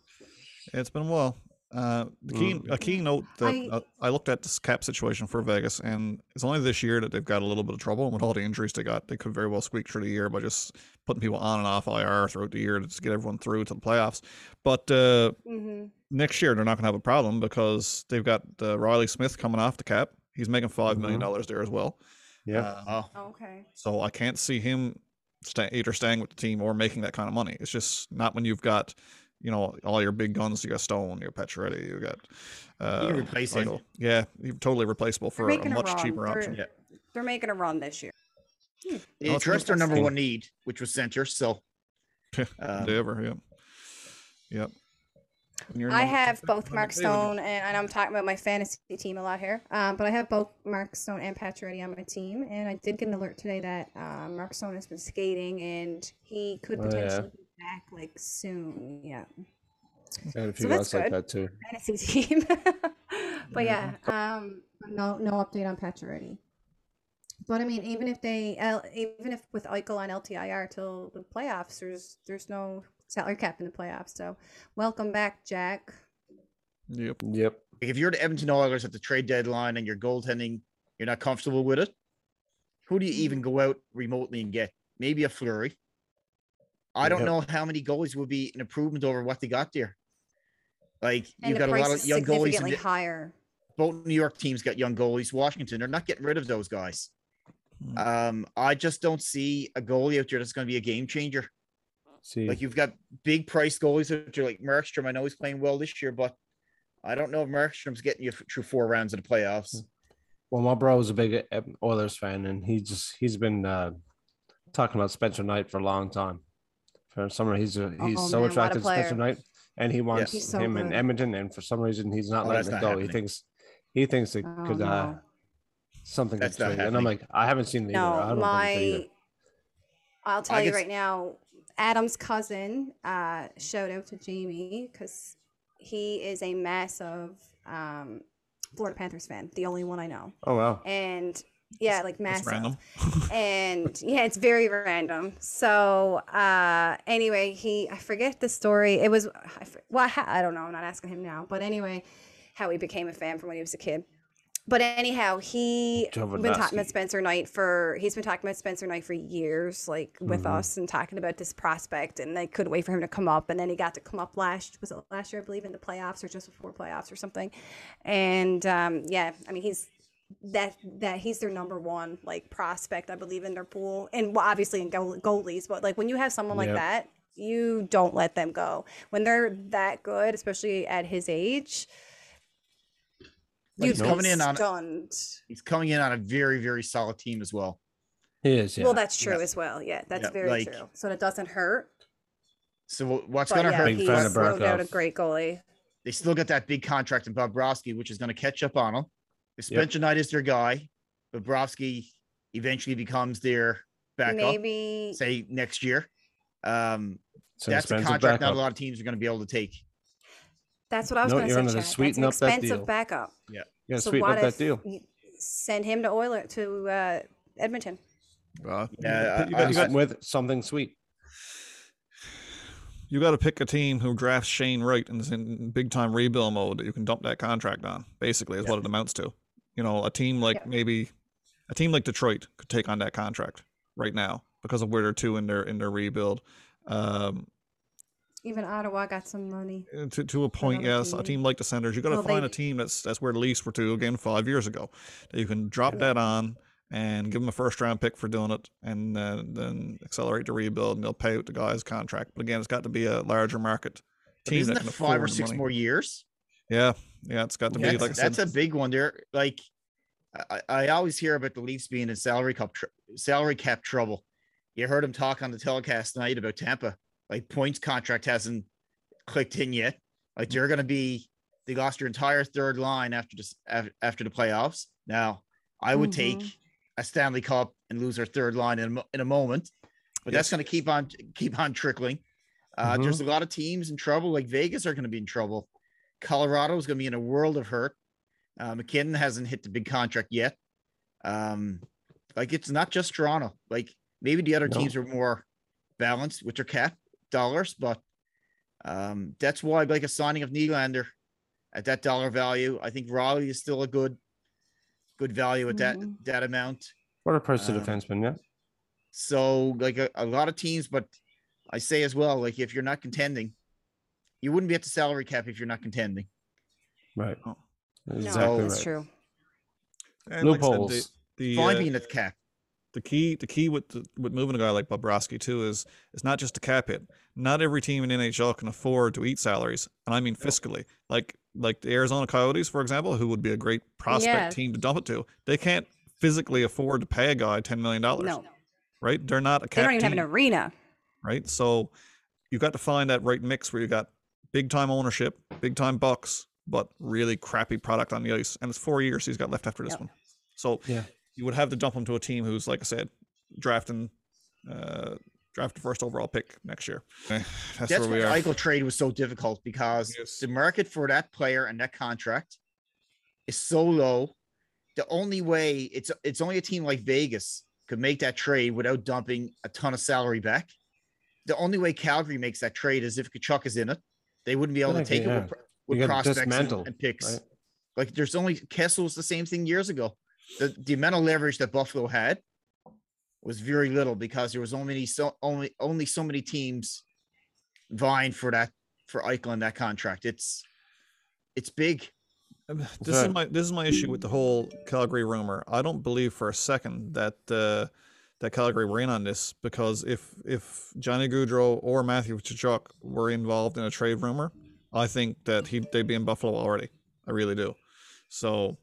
It's been a while. Uh, the key, Mm. a key note that I- uh, I looked at this cap situation for Vegas, and it's only this year that they've got a little bit of trouble. And with all the injuries they got, they could very well squeak through the year by just putting people on and off IR throughout the year to just get everyone through to the playoffs. But uh, hmm next year they're not going to have a problem because they've got uh, Reilly Smith coming off the cap. He's making five million Mhm. dollars there as well. Yeah. Uh, Oh, Okay. so I can't see him sta either staying with the team or making that kind of money. It's just not when you've got, you know, all your big guns. You got Stone, you got Pacioretty, you got. Uh, can replace him. Yeah, you're totally replaceable for a making a much run. cheaper They're- option. Yeah. They're making a run this year. they Oh, it's addressed their number one need, which was center. So, um, They ever, yeah. Yep. I have both Mark two, and you- Stone and, and I'm talking about my fantasy team a lot here. Um, but I have both Mark Stone and Pacioretty on my team, and I did get an alert today that uh, Mark Stone has been skating and he could Oh, yeah. potentially be back like soon. Yeah, And a few So that's like that too. fantasy team. but yeah, um, no no update on Pacioretty. But I mean, even if they, uh, even if with Eichel on LTIR till the playoffs, there's there's no salary cap in the playoffs. So, welcome back, Jack. Yep. Yep. if you're the Edmonton Oilers at the trade deadline and you're goaltending, you're not comfortable with it. Who do you even go out remotely and get? Maybe a Fleury. I don't Yep. know how many goalies would be an improvement over what they got there. Like And you've the got a lot of young goalies. significantly In the, higher. both New York teams got young goalies. Washington, they're not getting rid of those guys. Mm. Um, I just don't see a goalie out there that's going to be a game changer. See, Like you've got big price goalies out there, like Markstrom. I know he's playing well this year, but I don't know if Markstrom's getting you through four rounds of the playoffs. well, my bro is a big uh, Oilers fan, and he just he's been uh, talking about Spencer Knight for a long time. For some reason, he's a, he's Oh, so man, attracted to Spencer. Knight, and he wants He's so him in good. Edmonton, and for some reason, he's not Oh, letting that's it not go. He thinks he thinks it Oh, could uh, something That's could not. And I'm like, I haven't seen it either. I No, don't think my. could either. I'll tell I you guess- right now. Adam's cousin, uh, shout out to Jamie because he is a massive um, Florida Panthers fan, the only one I know, Oh wow. and yeah, like That's massive. random. and yeah, it's very random. So uh, anyway, he I forget the story. It was I, well, I, I don't know. I'm not asking him now. But anyway, how he became a fan from when he was a kid. But anyhow, he been talking about Spencer Knight for he's been talking about Spencer Knight for years, like with Mhm. us and talking about this prospect, and they couldn't wait for him to come up, and then he got to come up last was it last year, I believe, in the playoffs or just before playoffs or something, and um, yeah, I mean he's that that he's their number one like prospect, I believe, in their pool, and well, obviously in goal, goalies, but like when you have someone like Yep. that, you don't let them go when they're that good, especially at his age. Like, he's coming in on- stunned. He's coming in on a very, very solid team as well. He is. Yeah. Well, that's true Yeah. as well. Yeah, that's Yeah, very like- true. So it doesn't hurt. So what's going to yeah, hurt? Big he's fan of no doubt a great goalie. They still got that big contract in Bobrovsky, which is going to catch up on them. If Spencer Knight is their guy, Bobrovsky eventually becomes their backup, Maybe say next year. Um, It's an that's a expensive contract not a lot of teams are going to be able to take. That's what I was No, going to you're say. gonna Chad. That's an up that expensive deal. backup. Yeah, gotta so sweeten what up if that deal. send him to Oiler to uh, Edmonton? Well, Yeah, you, I- got, you, I- got, with something sweet. you got to pick a team who drafts Shane Wright and is in big time rebuild mode that you can dump that contract on. Basically, is Yeah. what it amounts to. You know, a team like Yeah. maybe a team like Detroit could take on that contract right now because of where they're two in their in their rebuild. Um, Even Ottawa got some money. Uh, to, to a point, Another yes. A team. team like the Senators, you got to Well, find they- a team that's that's where the Leafs were to again five years ago. That you can drop Yeah. that on and give them a first round pick for doing it, and uh, then accelerate the rebuild, and they'll pay out the guy's contract. But again, it's got to be a larger market But team isn't that that five or six money. more years? Yeah, yeah, it's got to be That's, like I said. that's a big one there. Like I, I always hear about the Leafs being in salary cap tr- salary cap trouble. You heard him talk on the telecast tonight about Tampa. Like Point's contract hasn't clicked in yet. Like they're going to be they lost your entire third line after this after the playoffs. Now I would take Mhm. a Stanley Cup and lose our third line in a, in a moment, but that's going to keep on keep on trickling. Uh, There's a lot of teams in trouble. Like Vegas are going to be in trouble. Colorado is going to be in a world of hurt. Uh, MacKinnon hasn't hit the big contract yet. Um, like it's not just Toronto. Like maybe the other No. teams are more balanced with their cap dollars, but um, that's why like a signing of Nylander at that dollar value. I think Rielly is still a good, good value at that Mhm. that amount. What a price to Um, defenseman, yeah. So like a, a lot of teams, but I say as well, like if you're not contending, you wouldn't be at the salary cap if you're not contending. Right. Oh. Exactly no, right. that's true. And like said, the- Loopholes. the, Fine uh, being at the cap. The key the key with the, with moving a guy like Bobrovsky too is is not just a cap hit. Not every team in NHL can afford to eat salaries, and I mean fiscally. Like like the Arizona Coyotes, for example, who would be a great prospect Yeah. team to dump it to. They can't physically afford to pay a guy ten million dollars. No, right? They're not a they don't even have an arena. right? So you've got to find that right mix where you got big time ownership, big time bucks, but really crappy product on the ice. And it's four years he's got left after this Yep. one. So Yeah. You would have to dump him to a team who's, like I said, drafting uh draft the first overall pick next year. Eh, That's, That's where we why are. Eichel trade was so difficult because Yes. the market for that player and that contract is so low. The only way it's it's only a team like Vegas could make that trade without dumping a ton of salary back. The only way Calgary makes that trade is if Tkachuk is in it. They wouldn't be able to Like, take it with, with prospects and, and picks. right? Like there's only Kessel was the same thing years ago. The the amount of leverage that Buffalo had was very little because there was only so only only so many teams vying for that for Eichel in that contract. It's it's big. Um, This is my this is my issue with the whole Calgary rumor. I don't believe for a second that uh, that Calgary were in on this because if if Johnny Gaudreau or Matthew Tkachuk were involved in a trade rumor, I think that he they'd be in Buffalo already. I really do. So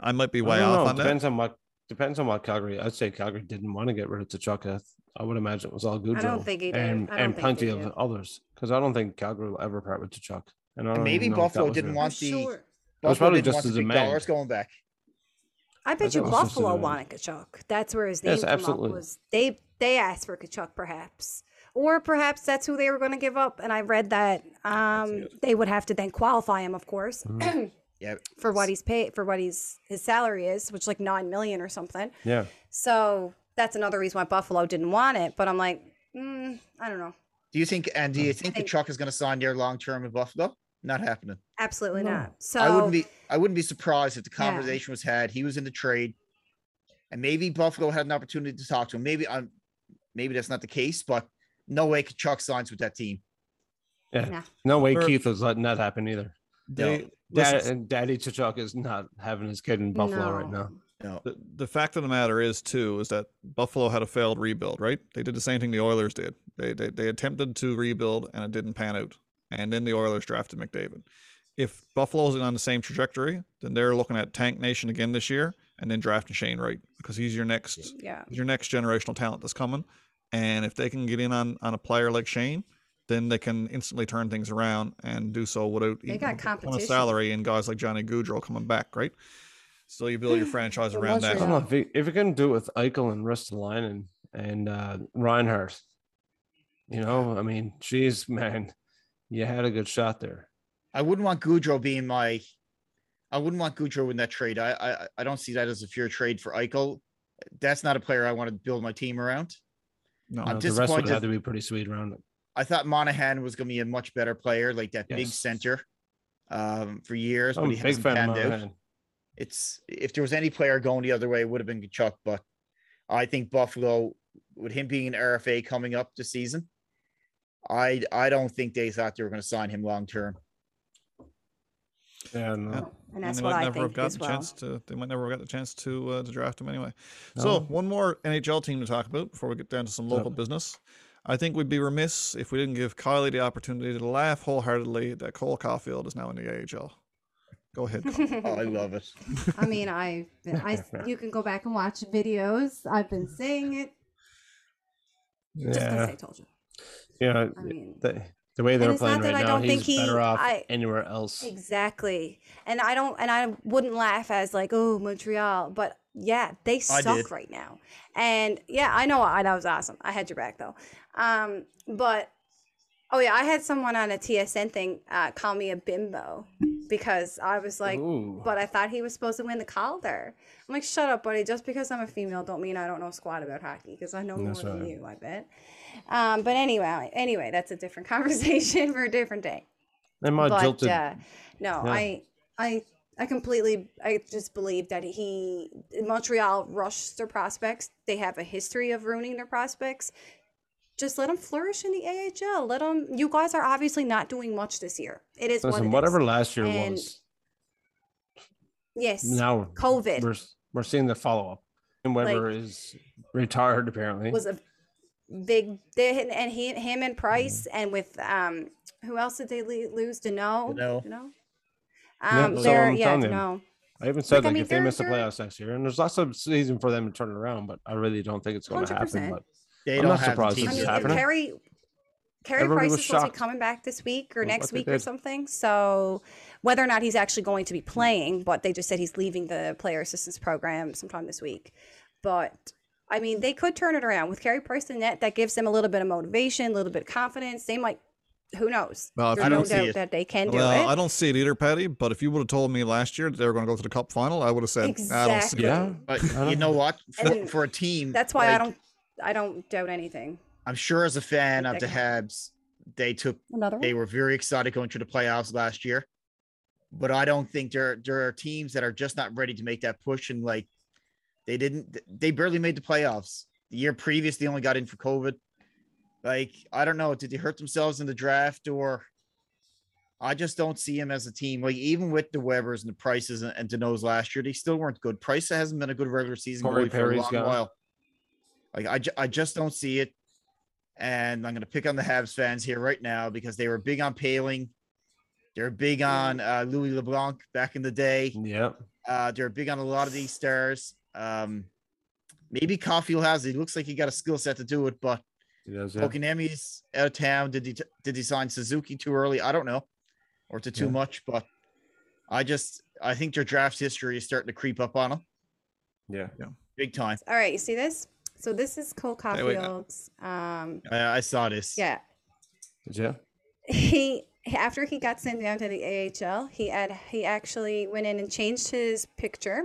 I might be way off know. on that. Depends on what depends on what Calgary. I'd say Calgary didn't want to get rid of Tkachuk. I would imagine it was all good. I don't think he did. And, and plenty of did. others. Because I don't think Calgary will ever part with Tkachuk. And I don't maybe even know if that Buffalo didn't real. want I'm the sure. It was Buffalo probably just want the the big dollars going back. I bet think you it was a Buffalo wanted Tkachuk. That's where his name Yes, came absolutely. up. Was they they asked for Tkachuk perhaps, or perhaps that's who they were going to give up. And I read that um, they would have to then qualify him, of course, Mm-hmm. Yeah. for what he's paid for what he's his salary is, which like nine million or something. Yeah. So that's another reason why Buffalo didn't want it. But I'm like, mm, I don't know. Do you think and do you think think- Tkachuk is going to sign there long term in Buffalo? Not happening. Absolutely No. not. So I wouldn't be I wouldn't be surprised if the Yeah. conversation was had. He was in the trade, and maybe Buffalo had an opportunity to talk to him. Maybe I'm maybe that's not the case, but no way Tkachuk signs with that team. Yeah. Nah. No way Or- Keith was letting that happen either. They, Dad, and Daddy Tkachuk is not having his kid in Buffalo right now. No. the, the fact of the matter is too is that Buffalo had a failed rebuild, right? They did the same thing the Oilers did. They they, they attempted to rebuild and it didn't pan out. And then the Oilers drafted McDavid. If Buffalo's on the same trajectory, then they're looking at Tank Nation again this year and then drafting Shane Wright because he's your next yeah. he's your next generational talent that's coming. And if they can get in on, on a player like Shane, then they can instantly turn things around and do so without They eating got a ton of competition. salary and guys like Johnny Gaudreau coming back, right? So you build your franchise around that. I don't know if you, if you can do it with Eichel and Ristolainen and and uh, Reinhart. You know, I mean, geez, man, you had a good shot there. I wouldn't want Gaudreau being my. I wouldn't want Gaudreau in that trade. I I I don't see that as a fair trade for Eichel. That's not a player I want to build my team around. No, I'm Uh, the rest would disappointed- have to be pretty sweet around it. I thought Monahan was going to be a much better player, like that big center, um, for years, but I'm he a big hasn't fan of panned out. Monahan. It's if there was any player going the other way, it would have been Tkachuk, but I think Buffalo, with him being an RFA coming up this season, I I don't think they thought they were going to sign him long term. Yeah, no. Yeah. And that's they what might I never have think got as the well. chance to. They might never have got the chance to uh, to draft him anyway. No. So one more NHL team to talk about before we get down to some local up? business. I think we'd be remiss if we didn't give Kylie the opportunity to laugh wholeheartedly that Cole Caufield is now in the AHL. Go ahead. Oh, I love it. I mean, I, I, you can go back and watch videos. I've been saying it. Just because yeah, I told you. yeah. I mean, The, the way they're playing right I now, he's think he- better off I- anywhere else. Exactly. And I don't and I wouldn't laugh as like, oh, Montreal. But yeah, they suck right now. And yeah, I know I that was awesome. I had your back though. Um, but oh yeah, I had someone on a TSN thing uh, call me a bimbo because I was like, Ooh. but I thought he was supposed to win the Calder. I'm like, shut up, buddy. Just because I'm a female don't mean I don't know squat about hockey because I know more than you, I bet. Um, but anyway, anyway, that's a different conversation for a different day and my but jilted uh, no, Yeah. I, I, I completely, I just believe that he, Montreal rushed their prospects. They have a history of ruining their prospects. Just let them flourish in the AHL. Let them. You guys are obviously not doing much this year. It is what it whatever is. last year And was, Yes. now COVID we're we're seeing the follow up. And Weber is retired apparently. was a big. They, and he, him, and Mm-hmm. Price, and with um, who else did they le- lose? Danault. Danault. Danault. Yeah, Um, so they're I'm yeah, telling you, Danault. I even said Like, I mean, if they miss the playoffs next year, and there's lots of season for them to turn it around, but I really don't think it's going to happen. But They I'm don't not have the surprised team I it's mean, to- if happening. Carey, Carey Everybody Price is supposed to be coming back this week or with next week or something. So whether or not he's actually going to be playing, but they just said he's leaving the player assistance program sometime this week. But I mean, they could turn it around with Carey Price in net. That gives them a little bit of motivation, a little bit of confidence. They might. Who knows? Well, There's you no don't see doubt it- that they can do Well, it. I don't see it either, Paddy. But if you would have told me last year that they were going to go to the Cup final, I would have said, I don't see Exactly. it. yeah, But you know what? For, for a team, That's why I don't. I don't doubt anything. I'm sure as a fan of the Habs, they took Another they one. were very excited going to the playoffs last year. But I don't think there there are teams that are just not ready to make that push and like they didn't they barely made the playoffs. The year previous they only got in for COVID. Like I don't know, did they hurt themselves in the draft or I just don't see him as a team. Like even with the Webers and the Prices and, and Danaults last year, they still weren't good. Price hasn't been a good regular season goalie for a long gone. while. Like I, ju- I just don't see it. And I'm going to pick on the Habs fans here right now because they were big on Paling. They're big on uh, Louis LeBlanc back in the day. yeah. Uh, they're big on a lot of these stars. Um, maybe Caufield has it. He looks like he got a skill set to do it, but He does, yeah. Kotkaniemi's out of town. Did he did he sign Suzuki too early? I don't know, or to too Yeah. much. But I just I think their draft history is starting to creep up on them yeah. yeah, big time. All right, you see this? So this is Cole Hey, uh, Caufield's. Um, I, I saw this. yeah, Did you? he after he got sent down to the AHL, he had he actually went in and changed his picture.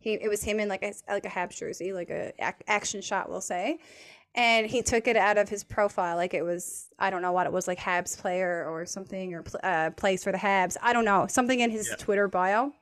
He it was him in like a like a Habs jersey, like a ac- action shot, we'll say, and he took it out of his profile, like it was I don't know what it was, like Habs player or something, or pl- uh, plays for the Habs. I don't know something in his Yeah. Twitter bio.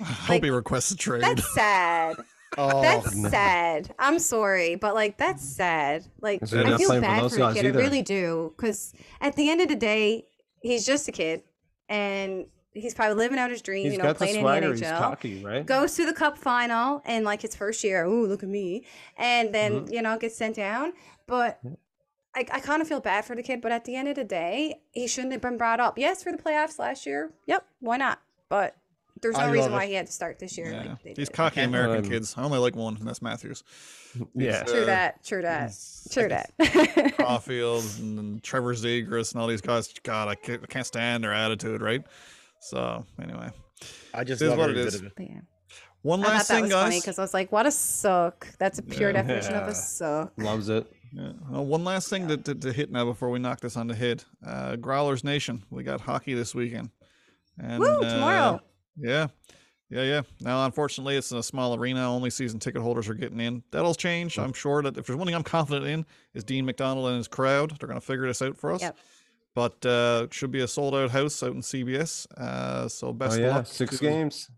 I hope Like, he requests a trade. That's sad. Oh, That's no. sad. I'm sorry, but like that's sad. Like I feel playing for bad for the guys kid. I really do. because at the end of the day, he's just a kid, and he's probably living out his dream. He's you know, got the playing swagger. in the NHL. cocky, right? Goes to the cup final and like his first year. Ooh, look at me! And then Mm-hmm. you know gets sent down. But I, I kind of feel bad for the kid. But at the end of the day, he shouldn't have been brought up. Yes, for the playoffs last year. Yep, why not? But there's no reason love why he had to start this year. yeah. Like These did. cocky American Um, kids. I only like one, and that's Matthews. Yeah. True uh, that. True that. True that. Caufield and, and Trevor Zegras and all these guys. God, I can't, I can't stand their attitude, right? So anyway, I just It is love what it is. it bit is. of it. But yeah. one I thought last that thing, was funny guys. because I was like, "What a suck!" That's a pure Yeah. definition of a suck. Loves it. Yeah. Well, one last thing to, to, to hit now before we knock this on the head. Uh, Growlers Nation. We got hockey this weekend. And, Woo! uh, Tomorrow. Yeah. Yeah, yeah. Now, unfortunately, it's in a small arena. Only season ticket holders are getting in. That'll change. I'm sure that if there's one thing I'm confident in is Dean McDonald and his crowd. They're going to figure this out for us. Yep. But uh, should be a sold out house out in CBS. Uh, so best Oh best yeah, luck. six to, games.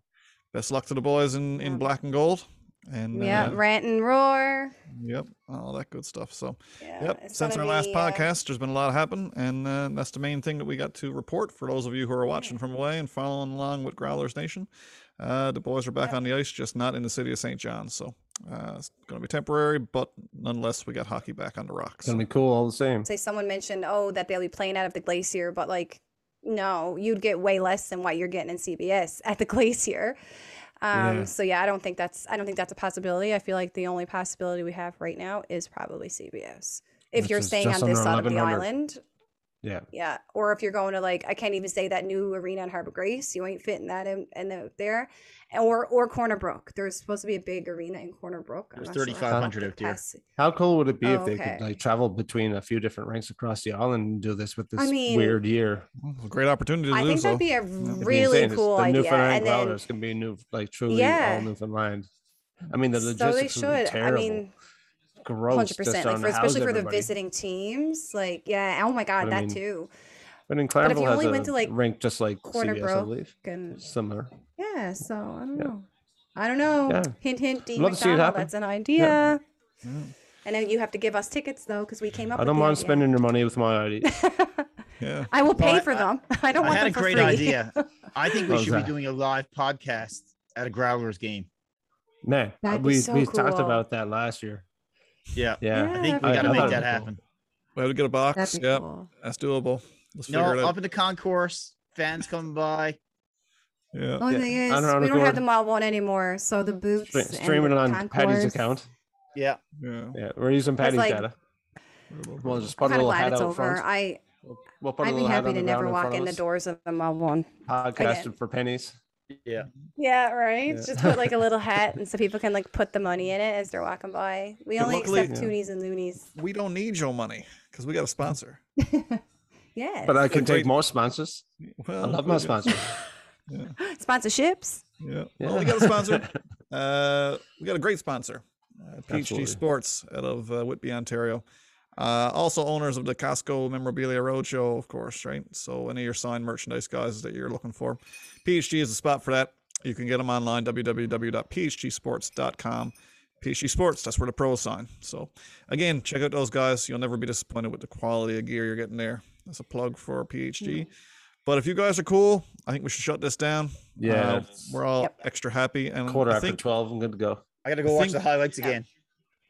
Best luck to the boys in, in Yeah. black and gold. And Yeah, uh, rant and roar. yep, all that good stuff. So Yeah, Yep. Since our gonna last be, uh, podcast, there's been a lot happen, and uh, that's the main thing that we got to report for those of you who are watching from away and following along with Growlers Nation. Uh, the boys are back on the ice, just not in the city of St. John. So uh, it's going to be temporary, but nonetheless, we got hockey back on the rocks. It's gonna be cool all the same. say someone mentioned, oh, that they'll be playing out of the glacier, but like, no, you'd get way less than what you're getting in CBS at the glacier. Um, Yeah. So yeah, I don't think that's I don't think that's a possibility. I feel like the only possibility we have right now is probably CBS. If Which you're staying on this side of the island, Yeah. yeah, or if you're going to like I can't even say that new arena in Harbor Grace, you ain't fitting that in, in the, there, or or Corner Brook. There's supposed to be a big arena in Corner Brook. I'm There's not sure how 3,500 out there. capacity- How cool would it be Oh, if they okay. could like travel between a few different ranks across the island and do this with this I mean, weird year? Well, it's a great opportunity to I think so. that'd be a It'd be really insane. Cool the idea. Newfoundland And then Growlers can be new, like truly Yeah. all Newfoundland. I mean, the so logistics they would be should. I terrible. mean, Gross. hundred percent. Like for especially for the visiting teams. Like yeah. Oh my god, But I that mean- too. But in if you has only a went to, like, rink just like Corner CBS, I believe. and Similar. Yeah, so I don't Yeah. know. I don't know. Yeah. Hint, hint. Dean Love to see it McDonald. happen. That's an idea. Yeah. And then you have to give us tickets though, because we came up. I don't the mind idea. spending your money with my ID. Yeah. I will pay Well, for I- them. I don't I want I had a them for great free. idea. I think we What was should be doing a live podcast at a Growlers game. Man, That'd be we so we talked about that last year. Yeah. Yeah. I think we got to make that it was happen. We have to get a box. That'd Yep. cool. That's doable. Let's No, figure it out. up in the concourse, fans coming by. yeah. Only Yeah. thing is, I we don't have the mall one anymore. so the boots. Stre- and streaming the on Paddy's account. Yeah. Yeah. Yeah, we're using Paddy's like- data. We'll just I'm a kind of little glad hat it's out over. front. I We'll, we'll put a I'd be little hat happy to never walk in the doors of the mall one. Podcasted again. for pennies. Yeah. Yeah, right. Yeah. Just put like a little hat, and so people can like put the money in it as they're walking by. We But only luckily- accept Yeah. toonies and loonies. We don't need your money because we got a sponsor. Yeah. But I can Great. take more sponsors. Well, I love my we- sponsors. Sponsorships. Yeah. Yeah. Well, we got a sponsor. uh, we got a great sponsor, uh, PhD Sports out of uh, Whitby, Ontario. Uh, also owners of the Costco Memorabilia Roadshow, of course, right? So any of your signed merchandise, guys, that you're looking for, PhD is the spot for that. You can get them online, www.phgsports.com. PhD Sports, that's where the pros sign. So again, check out those guys. You'll never be disappointed with the quality of gear you're getting there. That's a plug for PhD. But if you guys are cool, I think we should shut this down. Yeah, Uh, we're all Yep. extra happy. And Quarter I after think, twelve. I'm good to go. I got to go I watch think- the highlights again.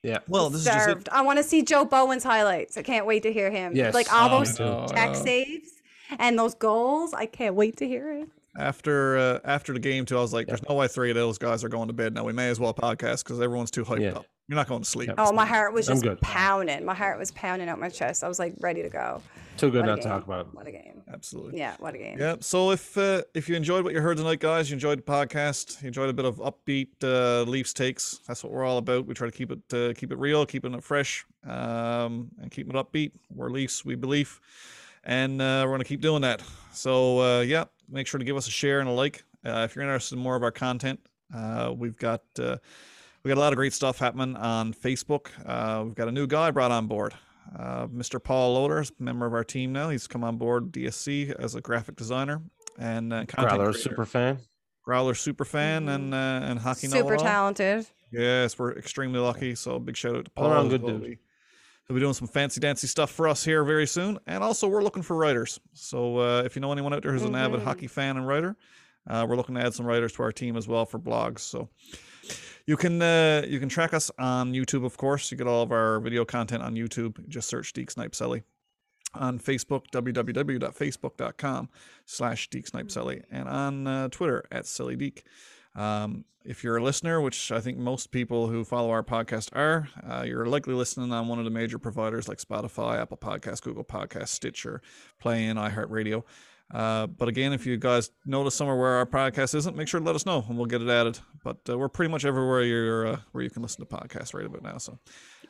Yeah. well, this is just it. I want to see Joe Bowen's highlights. I can't wait to hear him. Yes. Like all Oh, those me too. tech Uh, saves and those goals. I can't wait to hear it. after uh, after the game too. I was like, "There's no way three of those guys are going to bed now. We may as well podcast because everyone's too hyped Yeah. up. You're not going to sleep. Oh, my heart was just pounding. My heart was pounding out my chest. I was like ready to go. Too good What not to talk about. It. What a game. Absolutely. Yeah, what a game. Yeah. So if uh, if you enjoyed what you heard tonight, guys, you enjoyed the podcast, you enjoyed a bit of upbeat uh, Leafs takes. That's what we're all about. We try to keep it uh, keep it real, keeping it fresh, um, and keeping it upbeat. We're Leafs, we believe, and uh, we're gonna keep doing that. So uh, yeah, make sure to give us a share and a like uh, if you're interested in more of our content. Uh, we've got uh, we got a lot of great stuff happening on Facebook. Uh, we've got a new guy brought on board. Uh, Mr. Paul Loader is a member of our team now. He's come on board DSC as a graphic designer and uh, content Growler creator. super fan. Growler super fan and uh, and hockey Super know-it-all. talented. Yes, we're extremely lucky. So big shout out to Paul. All around good well. dude. We- He'll be doing some fancy dancy stuff for us here very soon. And also, we're looking for writers. So uh, if you know anyone out there who's an avid Mhm. hockey fan and writer, uh, we're looking to add some writers to our team as well for blogs. So you can uh, you can track us on YouTube, of course. You get all of our video content on YouTube. Just search Deke Snipe Selly. On Facebook, www.facebook.com slash Deke Snipe Selly. And on uh, Twitter, at SillyDeke. Um, if you're a listener, which I think most people who follow our podcast are, uh, you're likely listening on one of the major providers like Spotify, Apple Podcasts, Google Podcasts, Stitcher, Playin, iHeartRadio. Uh, but again, if you guys notice somewhere where our podcast isn't, make sure to let us know and we'll get it added. But uh, we're pretty much everywhere you're uh, where you can listen to podcasts right about now. So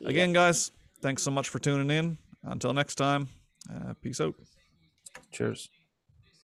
again, guys, thanks so much for tuning in. Until next time, uh, peace out. Cheers.